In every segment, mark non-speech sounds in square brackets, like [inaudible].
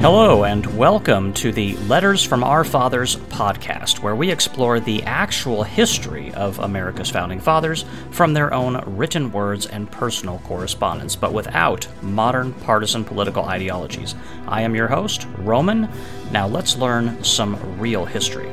Hello, and welcome to the Letters from Our Fathers podcast, where we explore the actual history of America's founding fathers from their own written words and personal correspondence, but without modern partisan political ideologies. I am your host, Roman. Now let's learn some real history.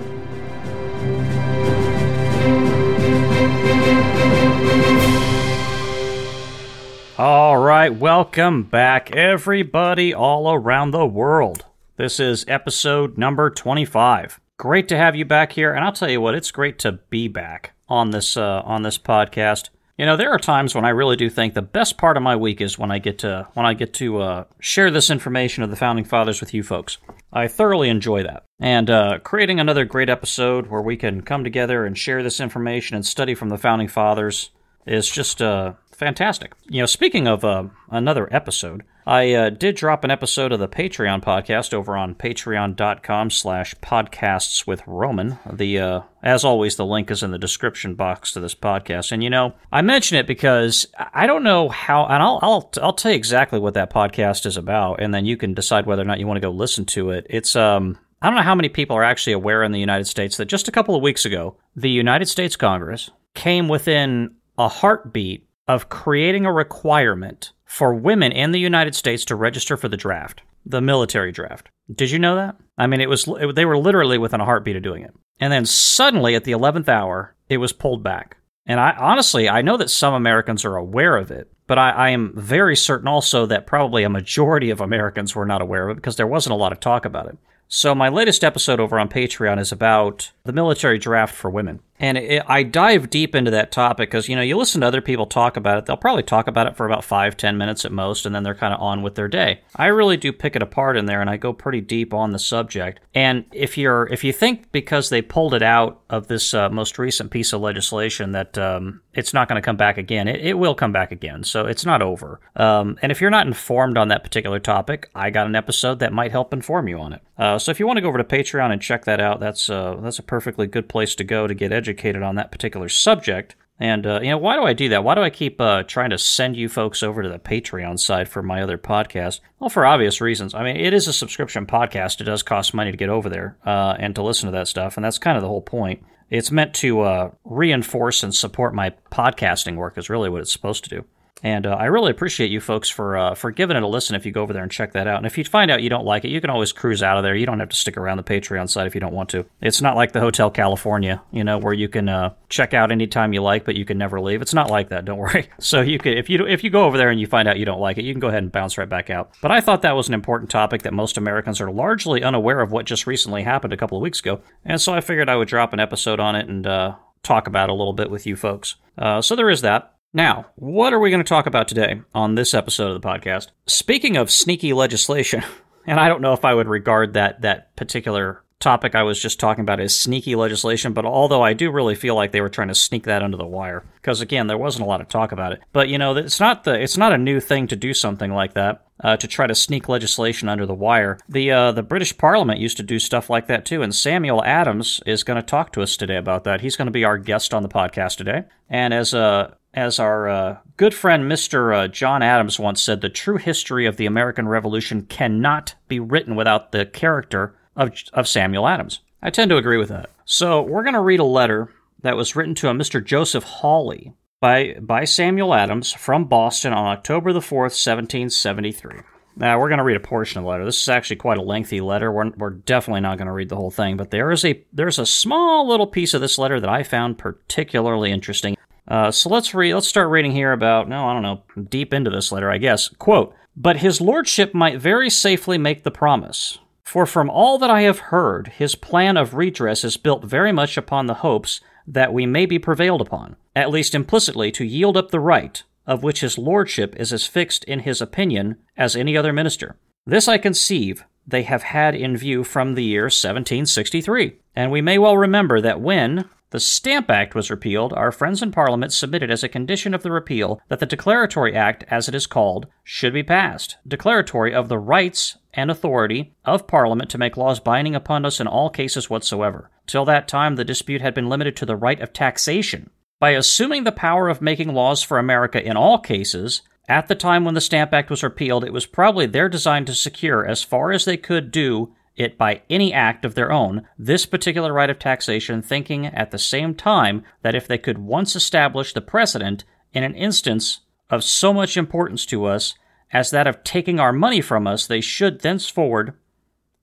All right, welcome back, everybody all around the world. This is episode number 25. Great to have you back here, and I'll tell you what, it's great to be back on this uh, on this podcast. You know, there are times when I really do think the best part of my week is when I get to when I get to uh, share this information of the founding fathers with you folks. I thoroughly enjoy that, and uh, creating another great episode where we can come together and share this information and study from the founding fathers is just uh, fantastic. You know, speaking of uh, another episode, I uh, did drop an episode of the Patreon podcast over on patreon.com slash podcasts with Roman. The, uh, as always, the link is in the description box to this podcast. And, you know, I mention it because I don't know how, and I'll, I'll, I'll tell you exactly what that podcast is about, and then you can decide whether or not you want to go listen to it. It's, um, I don't know how many people are actually aware in the United States that just a couple of weeks ago, the United States Congress came within a heartbeat of creating a requirement for women in the United States to register for the draft, the military draft. Did you know that? I mean, it was it, they were literally within a heartbeat of doing it. And then suddenly at the 11th hour, it was pulled back. And I honestly, I know that some Americans are aware of it, but I, I, am very certain also that probably a majority of Americans were not aware of it because there wasn't a lot of talk about it. So, my latest episode over on Patreon is about the military draft for women. And it, I dive deep into that topic because, you know, you listen to other people talk about it, they'll probably talk about it for about five, ten minutes at most, and then they're kind of on with their day. I really do pick it apart in there and I go pretty deep on the subject. And if you're, if you think because they pulled it out of this uh, most recent piece of legislation that um, it's not going to come back again, it, it, will come back again. So it's not over. Um, and if you're not informed on that particular topic, I got an episode that might help inform you on it. Uh, so if you want to go over to Patreon and check that out, that's uh, that's a perfectly good place to go to get educated on that particular subject. And uh, you know, why do I do that? Why do I keep uh, trying to send you folks over to the Patreon side for my other podcast? Well, for obvious reasons. I mean, it is a subscription podcast. It does cost money to get over there uh, and to listen to that stuff, and that's kind of the whole point. It's meant to uh, reinforce and support my podcasting work. Is really what it's supposed to do. And uh, I really appreciate you folks for uh, for giving it a listen if you go over there and check that out. And if you find out you don't like it, you can always cruise out of there. You don't have to stick around the Patreon side if you don't want to. It's not like the Hotel California, you know, where you can uh, check out anytime you like, but you can never leave. It's not like that. Don't [laughs] worry. So you could if you if you go over there and you find out you don't like it, you can go ahead and bounce right back out. But I thought that was an important topic that most Americans are largely unaware of what just recently happened a couple of weeks ago, and so I figured I would drop an episode on it and uh, talk about it a little bit with you folks. Uh, so there is that. Now, what are we going to talk about today on this episode of the podcast? Speaking of sneaky legislation, [laughs] and I don't know if I would regard that that particular topic I was just talking about as sneaky legislation, but although I do really feel like they were trying to sneak that under the wire because again, there wasn't a lot of talk about it. But you know, it's not the it's not a new thing to do something like that. Uh, to try to sneak legislation under the wire. The uh, the British Parliament used to do stuff like that too, and Samuel Adams is going to talk to us today about that. He's going to be our guest on the podcast today, and as a as our uh, good friend Mr. Uh, John Adams once said, the true history of the American Revolution cannot be written without the character of, of Samuel Adams. I tend to agree with that. So we're going to read a letter that was written to a Mr. Joseph Hawley by, by Samuel Adams from Boston on October the 4th, 1773. Now, we're going to read a portion of the letter. This is actually quite a lengthy letter. We're, we're definitely not going to read the whole thing, but there is a there's a small little piece of this letter that I found particularly interesting. Uh, so let's read. Let's start reading here about no, I don't know, deep into this letter, I guess. Quote: But his lordship might very safely make the promise. For from all that I have heard, his plan of redress is built very much upon the hopes that we may be prevailed upon, at least implicitly, to yield up the right, of which his lordship is as fixed in his opinion as any other minister. This I conceive they have had in view from the year 1763. And we may well remember that when, the Stamp Act was repealed, our friends in Parliament submitted as a condition of the repeal that the Declaratory Act, as it is called, should be passed, declaratory of the rights and authority of Parliament to make laws binding upon us in all cases whatsoever. Till that time, the dispute had been limited to the right of taxation. By assuming the power of making laws for America in all cases, at the time when the Stamp Act was repealed, it was probably their design to secure, as far as they could do it by any act of their own, this particular right of taxation, thinking at the same time that if they could once establish the precedent in an instance of so much importance to us as that of taking our money from us, they should thenceforward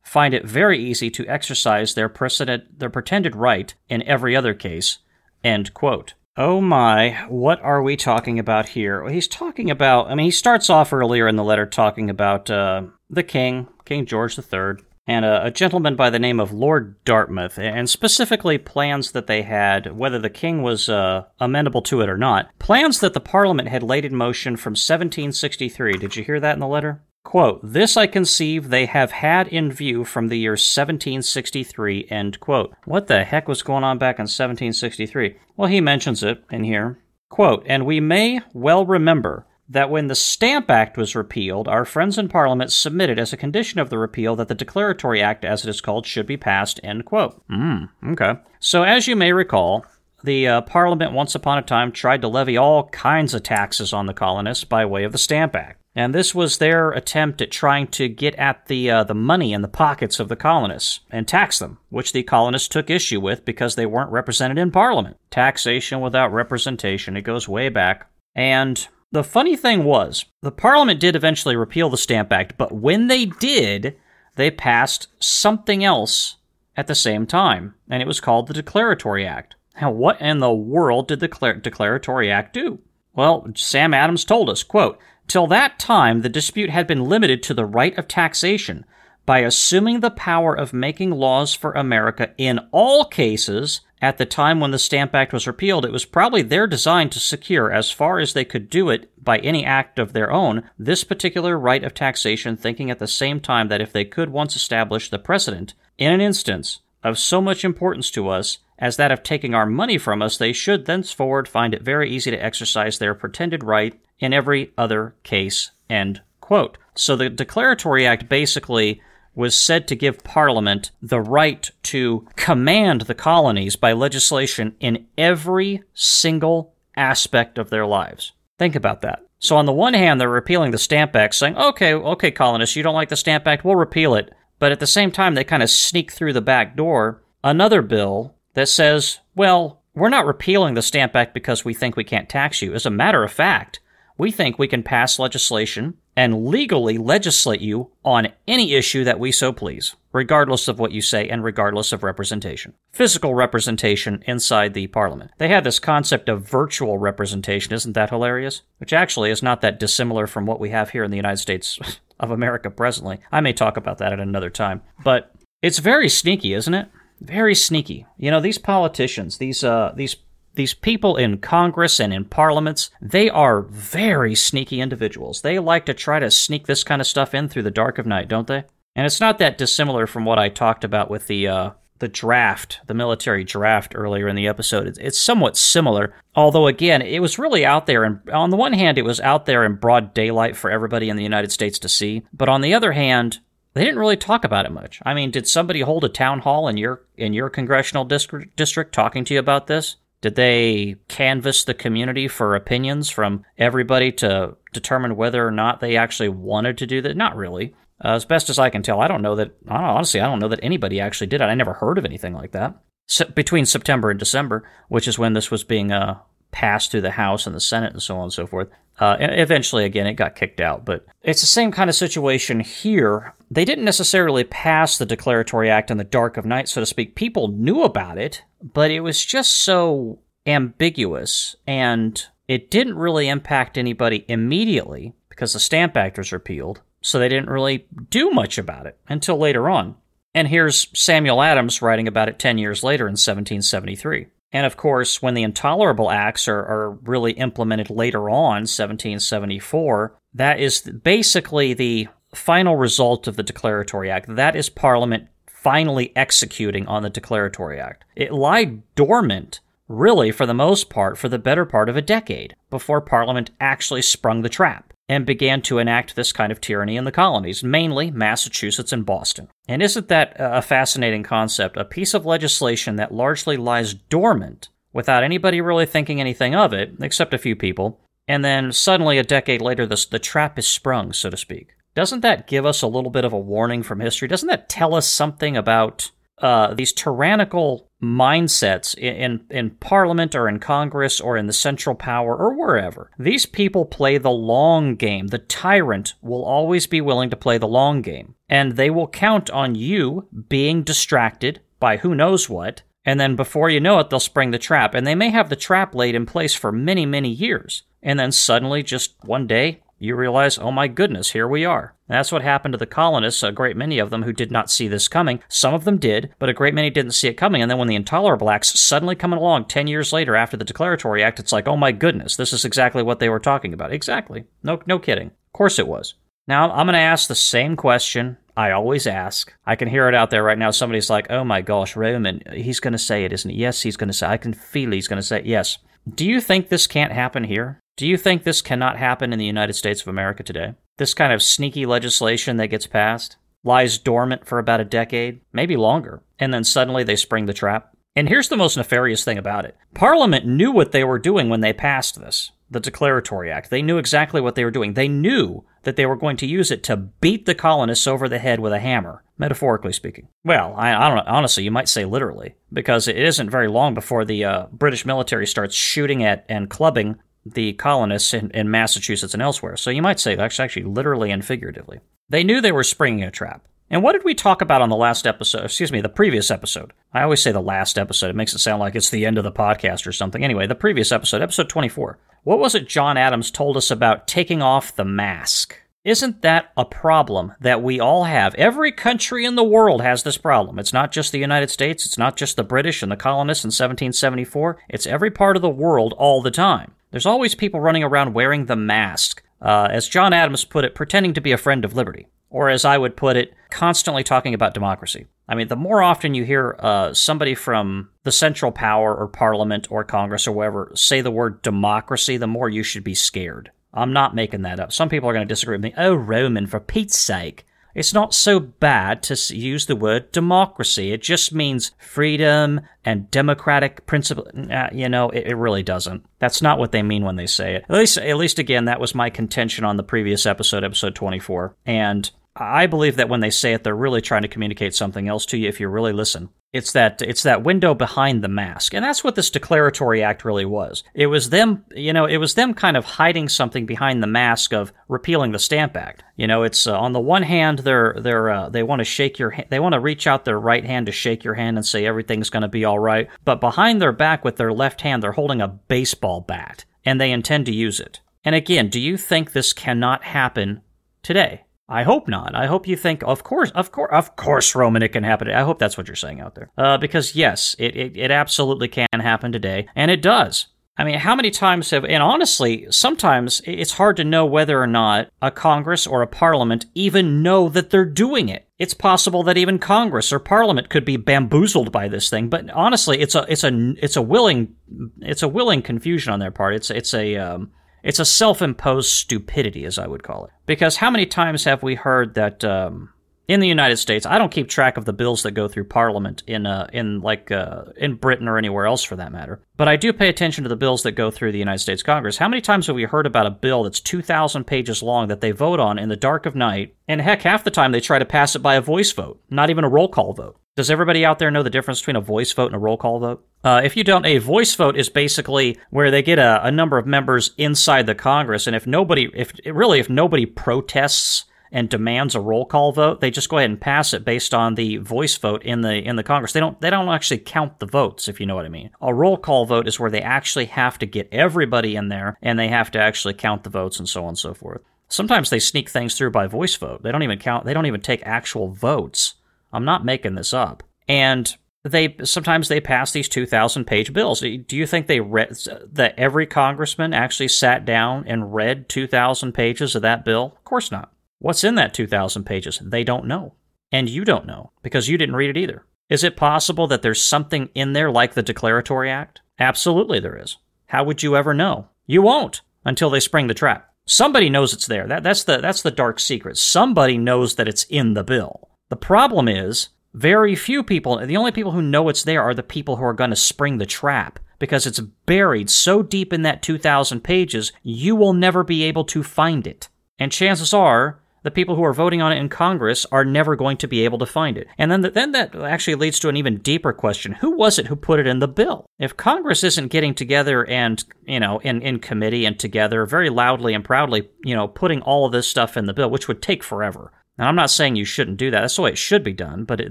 find it very easy to exercise their, precedent, their pretended right in every other case. End quote. Oh my, what are we talking about here? He's talking about, I mean, he starts off earlier in the letter talking about uh, the king, King George III, and a, a, gentleman by the name of Lord Dartmouth, and specifically plans that they had, whether the king was uh, amenable to it or not, plans that the Parliament had laid in motion from 1763. Did you hear that in the letter? Quote, This I conceive they have had in view from the year 1763, end quote. What the heck was going on back in 1763? Well, he mentions it in here. Quote, And we may well remember that when the Stamp Act was repealed, our friends in Parliament submitted as a condition of the repeal that the Declaratory Act, as it is called, should be passed. End quote. Hmm. Okay. So, as you may recall, the uh, Parliament once upon a time tried to levy all kinds of taxes on the colonists by way of the Stamp Act. And this was their attempt at trying to get at the uh, the money in the pockets of the colonists and tax them, which the colonists took issue with because they weren't represented in Parliament. Taxation without representation, it goes way back. And the funny thing was, the Parliament did eventually repeal the Stamp Act, but when they did, they passed something else at the same time, and it was called the Declaratory Act. Now, what in the world did the Declaratory Act do? Well, Sam Adams told us, quote, Till that time, the dispute had been limited to the right of taxation by assuming the power of making laws for America in all cases at the time when the Stamp Act was repealed, it was probably their design to secure, as far as they could do it by any act of their own, this particular right of taxation, thinking at the same time that if they could once establish the precedent, in an instance of so much importance to us as that of taking our money from us, they should thenceforward find it very easy to exercise their pretended right in every other case. End quote. So the Declaratory Act basically was said to give Parliament the right to command the colonies by legislation in every single aspect of their lives. Think about that. So, on the one hand, they're repealing the Stamp Act, saying, okay, okay, colonists, you don't like the Stamp Act, we'll repeal it. But at the same time, they kind of sneak through the back door another bill that says, well, we're not repealing the Stamp Act because we think we can't tax you. As a matter of fact, we think we can pass legislation and legally legislate you on any issue that we so please, regardless of what you say and regardless of representation. Physical representation inside the parliament. They have this concept of virtual representation, isn't that hilarious? Which actually is not that dissimilar from what we have here in the United States [laughs] of America presently. I may talk about that at another time. But it's very sneaky, isn't it? Very sneaky. You know, these politicians, these uh these these people in Congress and in parliaments, they are very sneaky individuals. They like to try to sneak this kind of stuff in through the dark of night, don't they? And it's not that dissimilar from what I talked about with the uh, the draft, the military draft earlier in the episode. It's, it's somewhat similar, although again, it was really out there. And on the one hand, it was out there in broad daylight for everybody in the United States to see. But on the other hand, they didn't really talk about it much. I mean, did somebody hold a town hall in your in your congressional district district talking to you about this? Did they canvass the community for opinions from everybody to determine whether or not they actually wanted to do that? Not really. Uh, as best as I can tell, I don't know that. Honestly, I don't know that anybody actually did it. I never heard of anything like that. So, between September and December, which is when this was being uh, passed through the House and the Senate and so on and so forth. Uh, eventually, again, it got kicked out. But it's the same kind of situation here. They didn't necessarily pass the Declaratory Act in the dark of night, so to speak. People knew about it, but it was just so ambiguous and it didn't really impact anybody immediately because the Stamp Act was repealed, so they didn't really do much about it until later on. And here's Samuel Adams writing about it 10 years later in 1773. And of course, when the Intolerable Acts are, are really implemented later on, 1774, that is basically the final result of the Declaratory Act. That is Parliament finally executing on the Declaratory Act. It lied dormant, really, for the most part, for the better part of a decade before Parliament actually sprung the trap and began to enact this kind of tyranny in the colonies, mainly Massachusetts and Boston. And isn't that a fascinating concept? A piece of legislation that largely lies dormant without anybody really thinking anything of it, except a few people, and then suddenly a decade later, the, the trap is sprung, so to speak. Doesn't that give us a little bit of a warning from history? Doesn't that tell us something about uh, these tyrannical mindsets in, in, in Parliament or in Congress or in the central power or wherever? These people play the long game. The tyrant will always be willing to play the long game, and they will count on you being distracted by who knows what. And then before you know it, they'll spring the trap. And they may have the trap laid in place for many, many years. And then suddenly, just one day, you realize, oh my goodness, here we are. And that's what happened to the colonists, a great many of them who did not see this coming. Some of them did, but a great many didn't see it coming. And then when the intolerable acts suddenly coming along 10 years later after the Declaratory Act, it's like, oh my goodness, this is exactly what they were talking about. Exactly. No, no kidding. Of course it was. Now, I'm going to ask the same question I always ask. I can hear it out there right now. Somebody's like, oh my gosh, Roman, he's going to say it, isn't he? Yes, he's going to say I can feel he's going to say it. Yes. Do you think this can't happen here? Do you think this cannot happen in the United States of America today? This kind of sneaky legislation that gets passed lies dormant for about a decade, maybe longer, and then suddenly they spring the trap. And here's the most nefarious thing about it Parliament knew what they were doing when they passed this, the Declaratory Act. They knew exactly what they were doing. They knew that they were going to use it to beat the colonists over the head with a hammer, metaphorically speaking. Well, I, I don't. Honestly, you might say literally, because it isn't very long before the uh, British military starts shooting at and clubbing the colonists in, in Massachusetts and elsewhere. So you might say that's actually literally and figuratively. They knew they were springing a trap. And what did we talk about on the last episode? Excuse me, the previous episode. I always say the last episode. It makes it sound like it's the end of the podcast or something. Anyway, the previous episode, episode 24. What was it John Adams told us about taking off the mask? Isn't that a problem that we all have? Every country in the world has this problem. It's not just the United States, it's not just the British and the colonists in 1774, it's every part of the world all the time. There's always people running around wearing the mask, uh, as John Adams put it, pretending to be a friend of liberty. Or as I would put it, constantly talking about democracy. I mean, the more often you hear uh, somebody from the central power or parliament or Congress or wherever say the word democracy, the more you should be scared. I'm not making that up. Some people are going to disagree with me. Oh, Roman, for Pete's sake. It's not so bad to use the word democracy. It just means freedom and democratic principle. Uh, you know, it, it, really doesn't. That's not what they mean when they say it. At least, at least again, that was my contention on the previous episode, episode 24. And I believe that when they say it, they're really trying to communicate something else to you if you really listen. It's that it's that window behind the mask. And that's what this declaratory act really was. It was them, you know, it was them kind of hiding something behind the mask of repealing the Stamp Act. You know, it's uh, on the one hand they're they're uh, they want to shake your ha- they want to reach out their right hand to shake your hand and say everything's going to be all right, but behind their back with their left hand they're holding a baseball bat and they intend to use it. And again, do you think this cannot happen today? I hope not. I hope you think, of course, of course, of course, Roman, it can happen. I hope that's what you're saying out there. Uh, because yes, it, it, it absolutely can happen today, and it does. I mean, how many times have, and honestly, sometimes it's hard to know whether or not a Congress or a Parliament even know that they're doing it. It's possible that even Congress or Parliament could be bamboozled by this thing, but honestly, it's a, it's a, it's a willing, it's a willing confusion on their part. It's, it's a, um, it's a self imposed stupidity, as I would call it. Because how many times have we heard that um, in the United States, I don't keep track of the bills that go through Parliament in uh, in like uh, in Britain or anywhere else for that matter, but I do pay attention to the bills that go through the United States Congress. How many times have we heard about a bill that's 2,000 pages long that they vote on in the dark of night, and heck, half the time they try to pass it by a voice vote, not even a roll call vote? Does everybody out there know the difference between a voice vote and a roll call vote? Uh, if you don't, a voice vote is basically where they get a, a number of members inside the Congress, and if nobody, if really, if nobody protests and demands a roll call vote, they just go ahead and pass it based on the voice vote in the in the Congress. They don't they don't actually count the votes, if you know what I mean. A roll call vote is where they actually have to get everybody in there, and they have to actually count the votes and so on and so forth. Sometimes they sneak things through by voice vote. They don't even count. They don't even take actual votes. I'm not making this up. And they sometimes they pass these 2000 page bills. Do you think they read that every congressman actually sat down and read 2000 pages of that bill? Of course not. What's in that 2000 pages? They don't know. And you don't know because you didn't read it either. Is it possible that there's something in there like the Declaratory Act? Absolutely there is. How would you ever know? You won't until they spring the trap. Somebody knows it's there. That, that's the that's the dark secret. Somebody knows that it's in the bill. The problem is, very few people, the only people who know it's there are the people who are going to spring the trap because it's buried so deep in that 2,000 pages, you will never be able to find it. And chances are, the people who are voting on it in Congress are never going to be able to find it. And then, the, then that actually leads to an even deeper question. Who was it who put it in the bill? If Congress isn't getting together and, you know, in, in committee and together very loudly and proudly, you know, putting all of this stuff in the bill, which would take forever, and I'm not saying you shouldn't do that. That's the way it should be done. But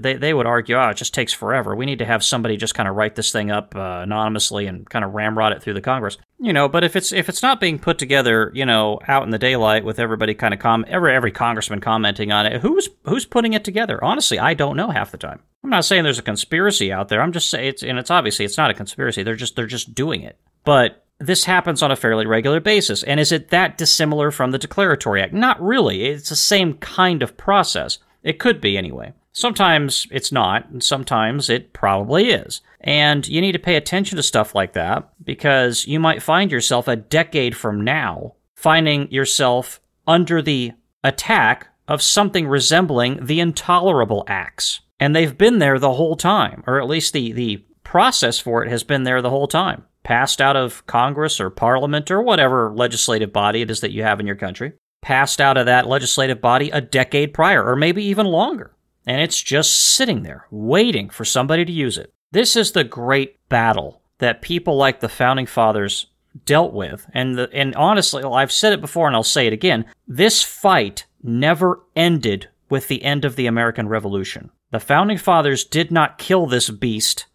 they, they would argue, oh, it just takes forever. We need to have somebody just kind of write this thing up uh, anonymously and kind of ramrod it through the Congress. You know, but if it's if it's not being put together, you know, out in the daylight with everybody kind of com every every congressman commenting on it, who's who's putting it together? Honestly, I don't know half the time. I'm not saying there's a conspiracy out there. I'm just saying it's and it's obviously it's not a conspiracy. They're just they're just doing it. But this happens on a fairly regular basis. And is it that dissimilar from the Declaratory Act? Not really. It's the same kind of process. It could be, anyway. Sometimes it's not, and sometimes it probably is. And you need to pay attention to stuff like that because you might find yourself a decade from now finding yourself under the attack of something resembling the intolerable acts. And they've been there the whole time, or at least the, the process for it has been there the whole time passed out of Congress or Parliament or whatever legislative body it is that you have in your country, passed out of that legislative body a decade prior or maybe even longer. And it's just sitting there waiting for somebody to use it. This is the great battle that people like the founding fathers dealt with. And the, and honestly, I've said it before and I'll say it again. This fight never ended with the end of the American Revolution. The founding fathers did not kill this beast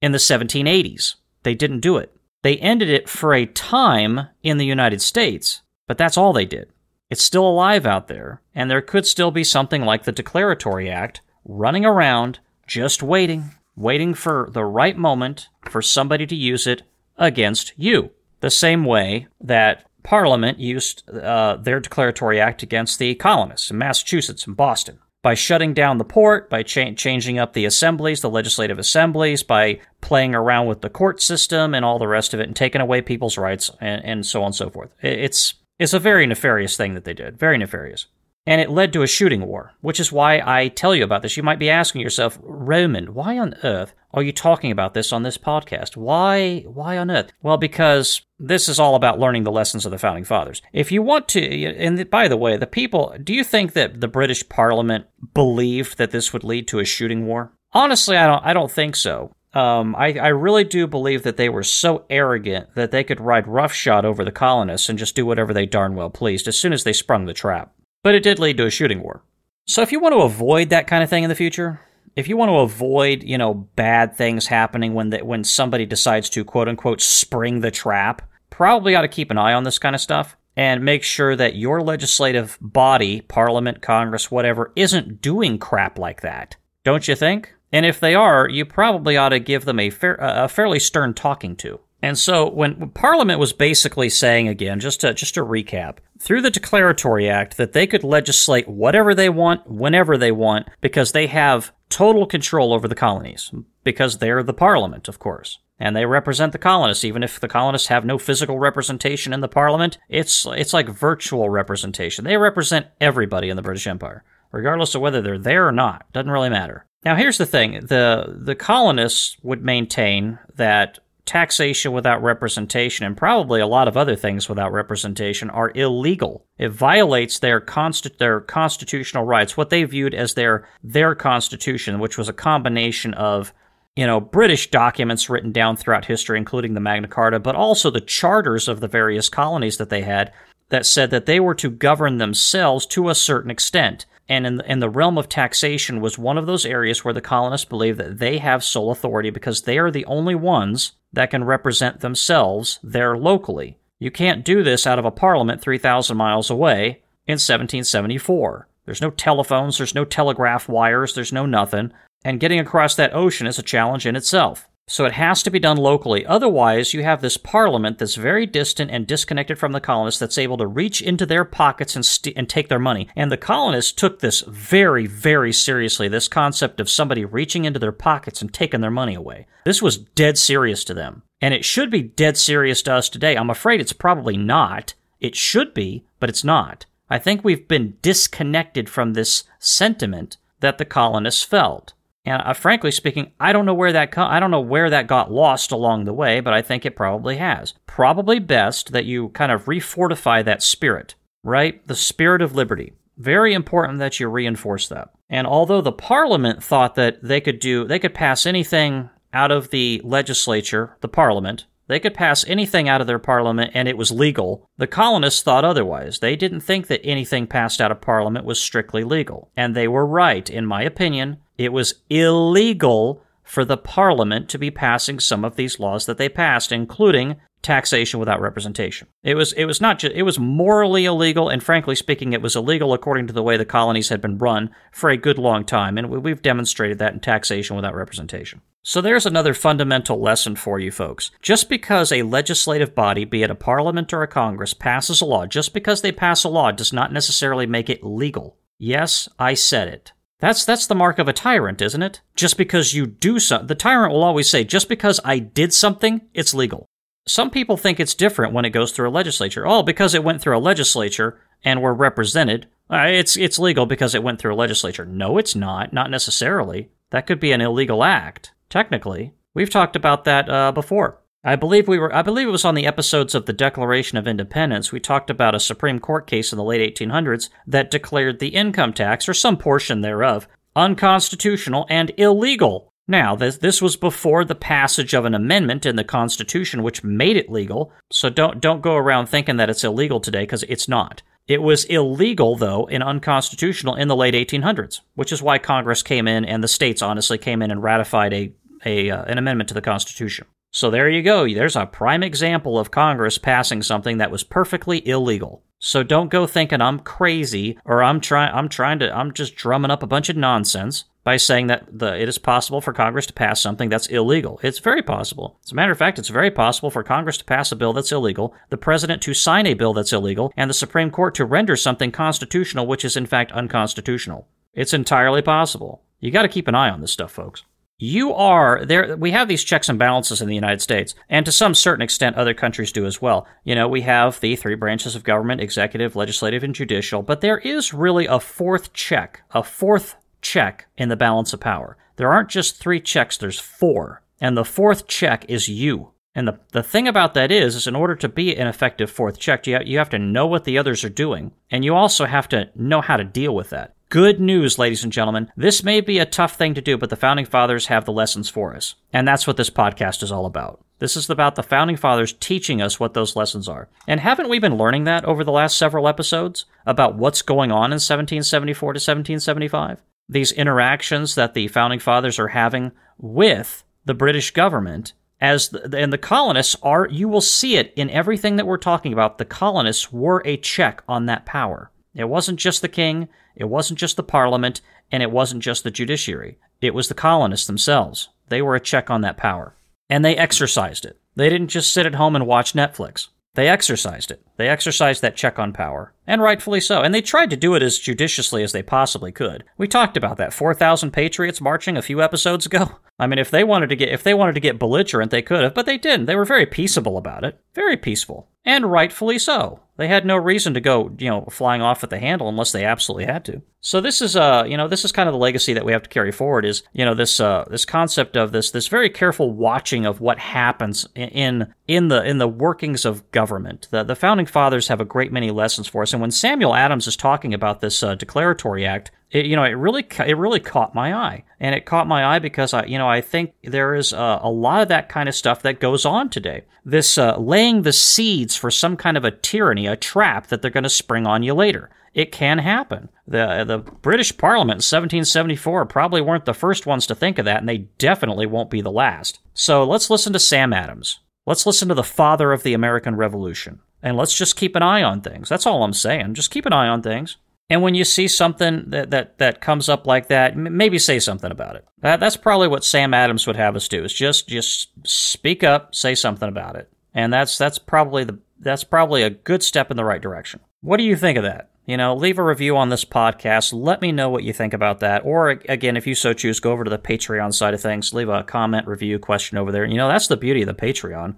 in the 1780s. They didn't do it. They ended it for a time in the United States, but that's all they did. It's still alive out there, and there could still be something like the Declaratory Act running around just waiting, waiting for the right moment for somebody to use it against you. The same way that Parliament used uh, their Declaratory Act against the colonists in Massachusetts and Boston by shutting down the port, by cha- changing up the assemblies, the legislative assemblies, by playing around with the court system and all the rest of it, and taking away people's rights, and, and so on and so forth. It's it's a very nefarious thing that they did, very nefarious. And it led to a shooting war, which is why I tell you about this. You might be asking yourself, Roman, why on earth are you talking about this on this podcast? Why why on earth? Well, because this is all about learning the lessons of the founding fathers. If you want to and by the way, the people, do you think that the British Parliament believed that this would lead to a shooting war? Honestly, I don't I don't think so. Um, I, I really do believe that they were so arrogant that they could ride roughshod over the colonists and just do whatever they darn well pleased as soon as they sprung the trap but it did lead to a shooting war. So if you want to avoid that kind of thing in the future, if you want to avoid, you know, bad things happening when the, when somebody decides to quote unquote spring the trap, probably ought to keep an eye on this kind of stuff and make sure that your legislative body, parliament, congress, whatever, isn't doing crap like that. Don't you think? And if they are, you probably ought to give them a, fair, a fairly stern talking to. And so when Parliament was basically saying again, just to just to recap, through the Declaratory Act that they could legislate whatever they want, whenever they want, because they have total control over the colonies, because they're the Parliament, of course. And they represent the colonists, even if the colonists have no physical representation in the Parliament. It's it's like virtual representation. They represent everybody in the British Empire, regardless of whether they're there or not. Doesn't really matter. Now, here's the thing: the the colonists would maintain that taxation without representation, and probably a lot of other things without representation, are illegal. It violates their, consti- their constitutional rights, what they viewed as their, their constitution, which was a combination of you know, British documents written down throughout history, including the Magna Carta, but also the charters of the various colonies that they had that said that they were to govern themselves to a certain extent. And in the, in the realm of taxation was one of those areas where the colonists believe that they have sole authority because they are the only ones that can represent themselves there locally. You can't do this out of a parliament 3,000 miles away in 1774. There's no telephones, there's no telegraph wires, there's no nothing, and getting across that ocean is a challenge in itself. So it has to be done locally. Otherwise, you have this parliament that's very distant and disconnected from the colonists that's able to reach into their pockets and, st- and take their money. And the colonists took this very, very seriously this concept of somebody reaching into their pockets and taking their money away. This was dead serious to them. And it should be dead serious to us today. I'm afraid it's probably not. It should be, but it's not. I think we've been disconnected from this sentiment that the colonists felt. And uh, frankly speaking, I don't know where that co- I don't know where that got lost along the way, but I think it probably has. Probably best that you kind of refortify that spirit, right? The spirit of liberty. Very important that you reinforce that. And although the parliament thought that they could do they could pass anything out of the legislature, the parliament, they could pass anything out of their parliament and it was legal. The colonists thought otherwise. They didn't think that anything passed out of parliament was strictly legal. And they were right, in my opinion. It was illegal for the parliament to be passing some of these laws that they passed, including taxation without representation. It was it was not just it was morally illegal, and frankly speaking, it was illegal according to the way the colonies had been run for a good long time, and we've demonstrated that in taxation without representation. So there's another fundamental lesson for you folks. Just because a legislative body, be it a parliament or a congress, passes a law, just because they pass a law does not necessarily make it legal. Yes, I said it. That's that's the mark of a tyrant, isn't it? Just because you do something, the tyrant will always say, just because I did something, it's legal. Some people think it's different when it goes through a legislature. Oh, because it went through a legislature and we're represented, uh, it's it's legal because it went through a legislature. No, it's not. Not necessarily. That could be an illegal act. Technically, we've talked about that uh, before. I believe we were. I believe it was on the episodes of the Declaration of Independence. We talked about a Supreme Court case in the late 1800s that declared the income tax, or some portion thereof, unconstitutional and illegal. Now, this, this was before the passage of an amendment in the Constitution which made it legal, so don't, don't go around thinking that it's illegal today because it's not. It was illegal, though, and unconstitutional in the late 1800s, which is why Congress came in and the states honestly came in and ratified a, a uh, an amendment to the Constitution. So there you go. There's a prime example of Congress passing something that was perfectly illegal. So don't go thinking I'm crazy or I'm trying I'm trying to I'm just drumming up a bunch of nonsense by saying that the, it is possible for Congress to pass something that's illegal. It's very possible. As a matter of fact, it's very possible for Congress to pass a bill that's illegal, the president to sign a bill that's illegal, and the Supreme Court to render something constitutional which is in fact unconstitutional. It's entirely possible. You got to keep an eye on this stuff, folks. You are there. We have these checks and balances in the United States, and to some certain extent, other countries do as well. You know, we have the three branches of government executive, legislative, and judicial, but there is really a fourth check, a fourth check in the balance of power. There aren't just three checks, there's four. And the fourth check is you. And the, the thing about that is, is in order to be an effective fourth check, you, you have to know what the others are doing. And you also have to know how to deal with that. Good news, ladies and gentlemen. This may be a tough thing to do, but the Founding Fathers have the lessons for us. And that's what this podcast is all about. This is about the Founding Fathers teaching us what those lessons are. And haven't we been learning that over the last several episodes about what's going on in 1774 to 1775? these interactions that the founding fathers are having with the British government as the, and the colonists are you will see it in everything that we're talking about the colonists were a check on that power it wasn't just the king it wasn't just the parliament and it wasn't just the judiciary. It was the colonists themselves. They were a check on that power. And they exercised it. They didn't just sit at home and watch netflix. They exercised it. They exercised that check on power and rightfully so. And they tried to do it as judiciously as they possibly could. We talked about that 4,000 patriots marching a few episodes ago. [laughs] I mean, if they wanted to get if they wanted to get belligerent, they could have, but they didn't. They were very peaceable about it. Very peaceful. And rightfully so. They had no reason to go, you know, flying off at the handle unless they absolutely had to. So this is uh, you know, this is kind of the legacy that we have to carry forward is, you know, this uh this concept of this this very careful watching of what happens in in the in the workings of government. The the founding fathers have a great many lessons for us and when Samuel Adams is talking about this uh, declaratory act, it, you know, it really it really caught my eye, and it caught my eye because I, you know, I think there is a, a lot of that kind of stuff that goes on today. This uh, laying the seeds for some kind of a tyranny, a trap that they're going to spring on you later. It can happen. The the British Parliament in 1774 probably weren't the first ones to think of that, and they definitely won't be the last. So let's listen to Sam Adams. Let's listen to the father of the American Revolution. And let's just keep an eye on things. That's all I'm saying. Just keep an eye on things. And when you see something that, that, that comes up like that, maybe say something about it. That, that's probably what Sam Adams would have us do is just just speak up, say something about it. And that's that's probably the that's probably a good step in the right direction. What do you think of that? You know, leave a review on this podcast. Let me know what you think about that. Or again, if you so choose, go over to the Patreon side of things, leave a comment, review, question over there. You know, that's the beauty of the Patreon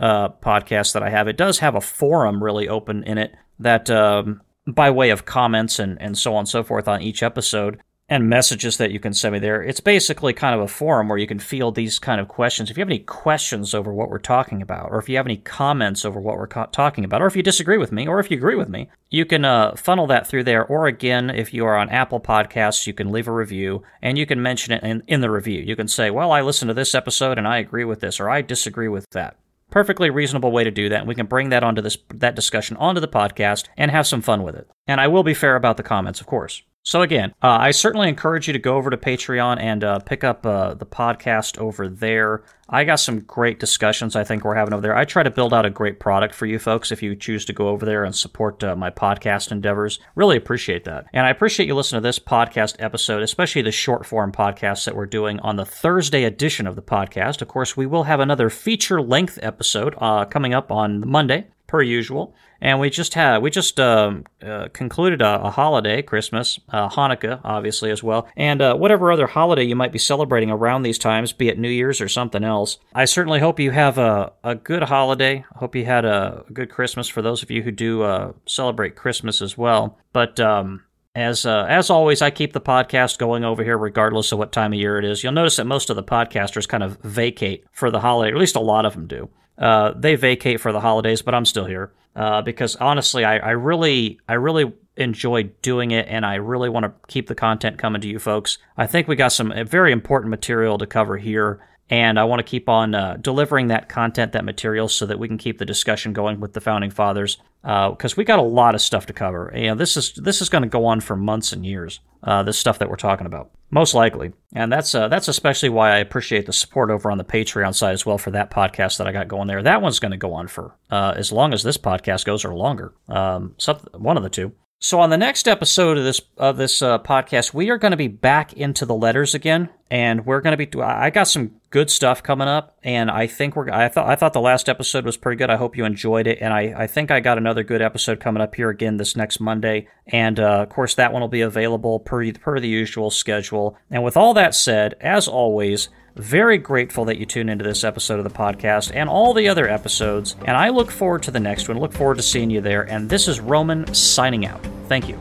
uh, podcast that I have. It does have a forum really open in it that, um, by way of comments and, and so on and so forth on each episode. and messages that you can send me there. It's basically kind of a forum where you can field these kind of questions. If you have any questions over what we're talking about, or if you have any comments over what we're co- talking about, or if you disagree with me, or if you agree with me, you can uh, funnel that through there. Or again, if you are on Apple Podcasts, you can leave a review and you can mention it in, in the review. You can say, Well, I listened to this episode and I agree with this, or I disagree with that perfectly reasonable way to do that. And we can bring that onto this that discussion onto the podcast and have some fun with it. And i will be fair about the comments of course so again, uh, I certainly encourage you to go over to Patreon and uh, pick up uh, the podcast over there. I got some great discussions I think we're having over there. I try to build out a great product for you folks if you choose to go over there and support uh, my podcast endeavors. Really appreciate that. And I appreciate you listening to this podcast episode, especially the short form podcasts that we're doing on the Thursday edition of the podcast. Of course, we will have another feature length episode uh, coming up on Monday per usual. And we just had we just um, uh, concluded a, a, holiday, Christmas, uh, Hanukkah, obviously as well, and uh, whatever other holiday you might be celebrating around these times, be it New Year's or something else. I certainly hope you have a, a good holiday. I hope you had a, good Christmas for those of you who do uh, celebrate Christmas as well. But um, as uh, as always, I keep the podcast going over here, regardless of what time of year it is. You'll notice that most of the podcasters kind of vacate for the holiday, or at least a lot of them do. Uh, they vacate for the holidays, but I'm still here uh, because honestly, I, I really, I really enjoy doing it, and I really want to keep the content coming to you folks. I think we got some uh, very important material to cover here, and I want to keep on uh, delivering that content, that material, so that we can keep the discussion going with the founding fathers. Because uh, we got a lot of stuff to cover, and this is this is going to go on for months and years. Uh, this stuff that we're talking about. Most likely, and that's uh, that's especially why I appreciate the support over on the Patreon side as well for that podcast that I got going there. That one's going to go on for uh, as long as this podcast goes or longer. Um, one of the two. So on the next episode of this of this uh, podcast, we are going to be back into the letters again, and we're going to be. I got some good stuff coming up, and I think we're. I thought I thought the last episode was pretty good. I hope you enjoyed it, and I I think I got another good episode coming up here again this next Monday, and uh, of course that one will be available per per the usual schedule. And with all that said, as always. Very grateful that you tuned into this episode of the podcast and all the other episodes, and I look forward to the next one. Look forward to seeing you there. And this is Roman signing out. Thank you.